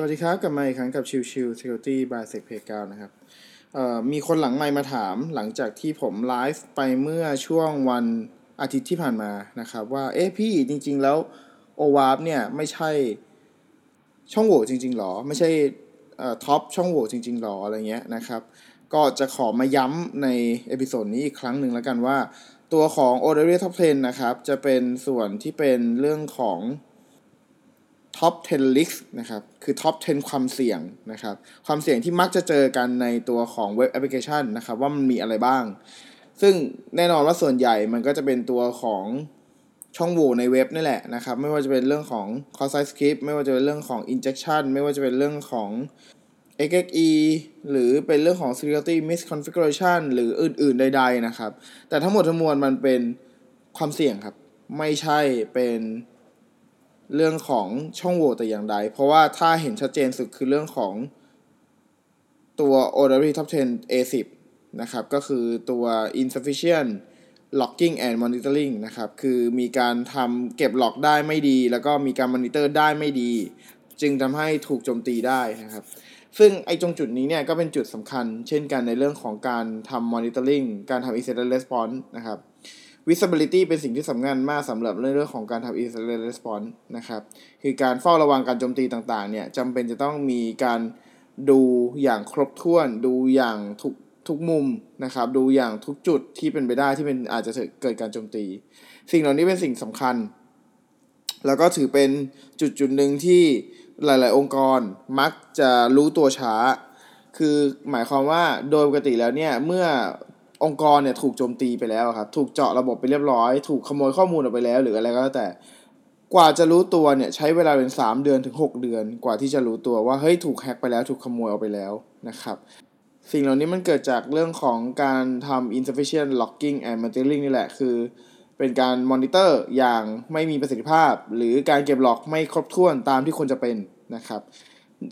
สวัสดีครับกลับมาอีกครั้งกับชิวชิว Security by s e c p a y 9นะครับมีคนหลังไมค์มาถามหลังจากที่ผมไลฟ์ไปเมื่อช่วงวันอาทิตย์ที่ผ่านมานะครับ ว่าเอ๊ะพี่จริง ๆ แล้ว o w a r p เนี่ยไม่ใช่ช่องโหว่จริง ๆหรอ ไม่ใช่ top ช่องโหว่จริง ๆหรออะไรเงี้ยนะครับ ก็จะขอมาย้ำใน episode นี้อีกครั้งหนึ่งแล้วกันว่า ตัวของ o d e r Top 10 นะครับ จะเป็นส่วนที่เป็นเรื่องของ top 10 list นะครับ คือ top 10 ความเสี่ยงนะครับ ความเสี่ยงที่มักจะเจอกันในตัวของ web application นะครับ ว่ามันมีอะไรบ้าง ซึ่งแน่นอนว่าส่วนใหญ่มันก็จะเป็นตัวของช่องโหว่ในเว็บนี่แหละนะครับ ไม่ว่าจะเป็นเรื่องของ cross-site script ไม่ว่าจะเป็นเรื่องของ injection ไม่ว่าจะเป็นเรื่องของ XXE หรือเป็นเรื่องของ security misconfiguration หรืออื่น ๆ ใด ๆ นะครับ แต่ทั้งหมดทั้งมวลมันเป็นความเสี่ยงครับ ไม่ใช่เป็น เรื่องของช่องโหว่แต่อย่างใด เพราะว่าถ้าเห็นชัดเจนสุดคือเรื่องของตัว o d r Top 10 A10 นะครับ ก็คือตัว insufficient logging and monitoring นะครับ คือมีการทำเก็บล็อกได้ไม่ดี แล้วก็มีการมอนิเตอร์ได้ไม่ดี จึงทำให้ถูกโจมตีได้นะครับ ซึ่งไอ้ตรงจุดนี้เนี่ยก็เป็นจุดสำคัญ เช่นกันในเรื่องของการทำ monitoring การทำ incident response นะครับ visibility เป็นสิ่งที่สำคัญมากสำหรับเรื่องของการทำ incident response นะครับ คือการเฝ้าระวังการโจมตีต่างๆ เนี่ยจำเป็นจะต้องมีการดูอย่างครบถ้วน ดูอย่างทุกทุกมุมนะครับ ดูอย่างทุกจุดที่เป็นไปได้ที่เป็นอาจจะเกิดการโจมตี สิ่งเหล่านี้เป็นสิ่งสำคัญ แล้วก็ถือเป็นจุดจุดหนึ่งที่หลาย ๆ องค์กรมักจะรู้ตัวช้า คือหมายความว่าโดยปกติแล้วเนี่ยเมื่อ องค์กรเนี่ยถูกโจมตีไปแล้วครับ ถูกเจาะระบบไปเรียบร้อย ถูกขโมยข้อมูลออกไปแล้ว หรืออะไรก็แล้วแต่ กว่าจะรู้ตัวเนี่ยใช้เวลาเป็น 3 เดือนถึง 6 เดือน กว่าที่จะรู้ตัวว่าเฮ้ยถูกแฮ็กไปแล้ว ถูกขโมยเอาไปแล้วนะครับ สิ่งเหล่านี้มันเกิดจากเรื่องของการทำ insufficient logging and monitoring นี่แหละ คือ เป็นการมอนิเตอร์อย่างไม่มีประสิทธิภาพ หรือการเก็บล็อกไม่ครบถ้วนตามที่ควรจะเป็นนะครับ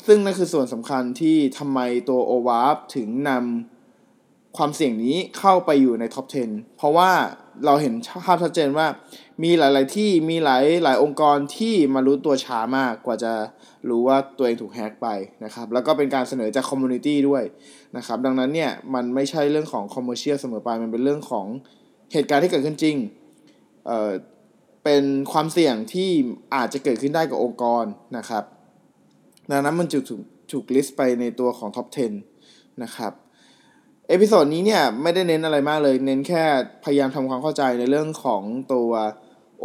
ซึ่งนั่นคือส่วนสำคัญที่ทำไมตัว OWASP ถึงนำ ความเสี่ยงนี้เข้าไปอยู่ใน top 10 เพราะว่าเราเห็นภาพชัดเจนว่า มีหลาย ๆ ที่มีหลายหลายองค์กรที่มารู้ตัวช้ามากกว่าจะรู้ว่าตัวเองถูกแฮ็กไปนะครับ แล้วก็เป็นการเสนอจาก community ด้วยนะครับ ดังนั้นเนี่ย มันไม่ใช่เรื่องของ commercial เสมอไป มันเป็นเรื่องของเหตุการณ์ที่เกิดขึ้นจริง เอ่อ เป็นความเสี่ยงที่อาจจะเกิดขึ้นได้กับองค์กรนะครับ ดังนั้นมันจึงถูกถูก list ไปในตัวของ top 10 นะครับ episode นี้เนี่ยไม่ได้เน้นอะไรมากเลย เน้นแค่พยายามทำความเข้าใจในเรื่องของตัว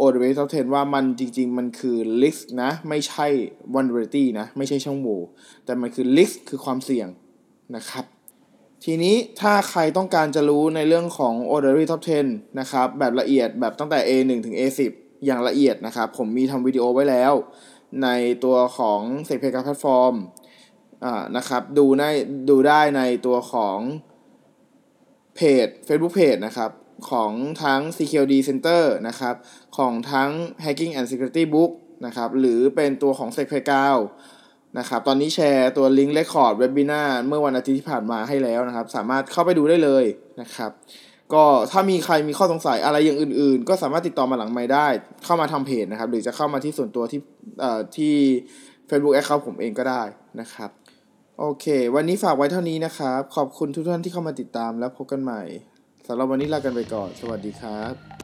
OWASP Top 10 ว่ามันจริง ๆ มันคือ list นะ ไม่ใช่ vulnerability นะ ไม่ใช่ช่องโหว่แต่มันคือ list คือความเสี่ยงนะครับ ทีนี้ถ้าใครต้องการจะรู้ในเรื่องของ OWASP Top 10 นะครับ แบบละเอียดแบบตั้งแต่ A1 ถึง A10 อย่างละเอียดนะครับ ผมมีทำวิดีโอไว้แล้ว ในตัวของ s e c p a y แพลตฟอร์มอ่านะครับดูได้ดูได้ในตัวของ เพจ Facebook Page นะครับของทั้ง CQD Center นะครับของทั้ง Hacking and Security Book นะครับหรือเป็นตัวของ s e c p a y 9นะครับตอนนี้แชร์ตัวลิงก์ Record Webinar เมื่อวันอาทิตย์ที่ผ่านมาให้แล้วนะครับ สามารถเข้าไปดูได้เลยนะครับก็ถ้ามีใครมีข้อสงสัยอะไรอย่างอื่น ๆ ก็สามารถติดต่อมาหลังไม่ได้ เข้ามาทำเพจนะครับ หรือจะเข้ามาที่ส่วนตัวที่เอ่อที่ Facebook Account ผมเองก็ได้นะครับ โอเค วันนี้ฝากไว้เท่านี้นะครับ ขอบคุณทุกท่านที่เข้ามาติดตามแล้วพบกันใหม่สำหรับวันนี้ลากันไปก่อน สวัสดีครับ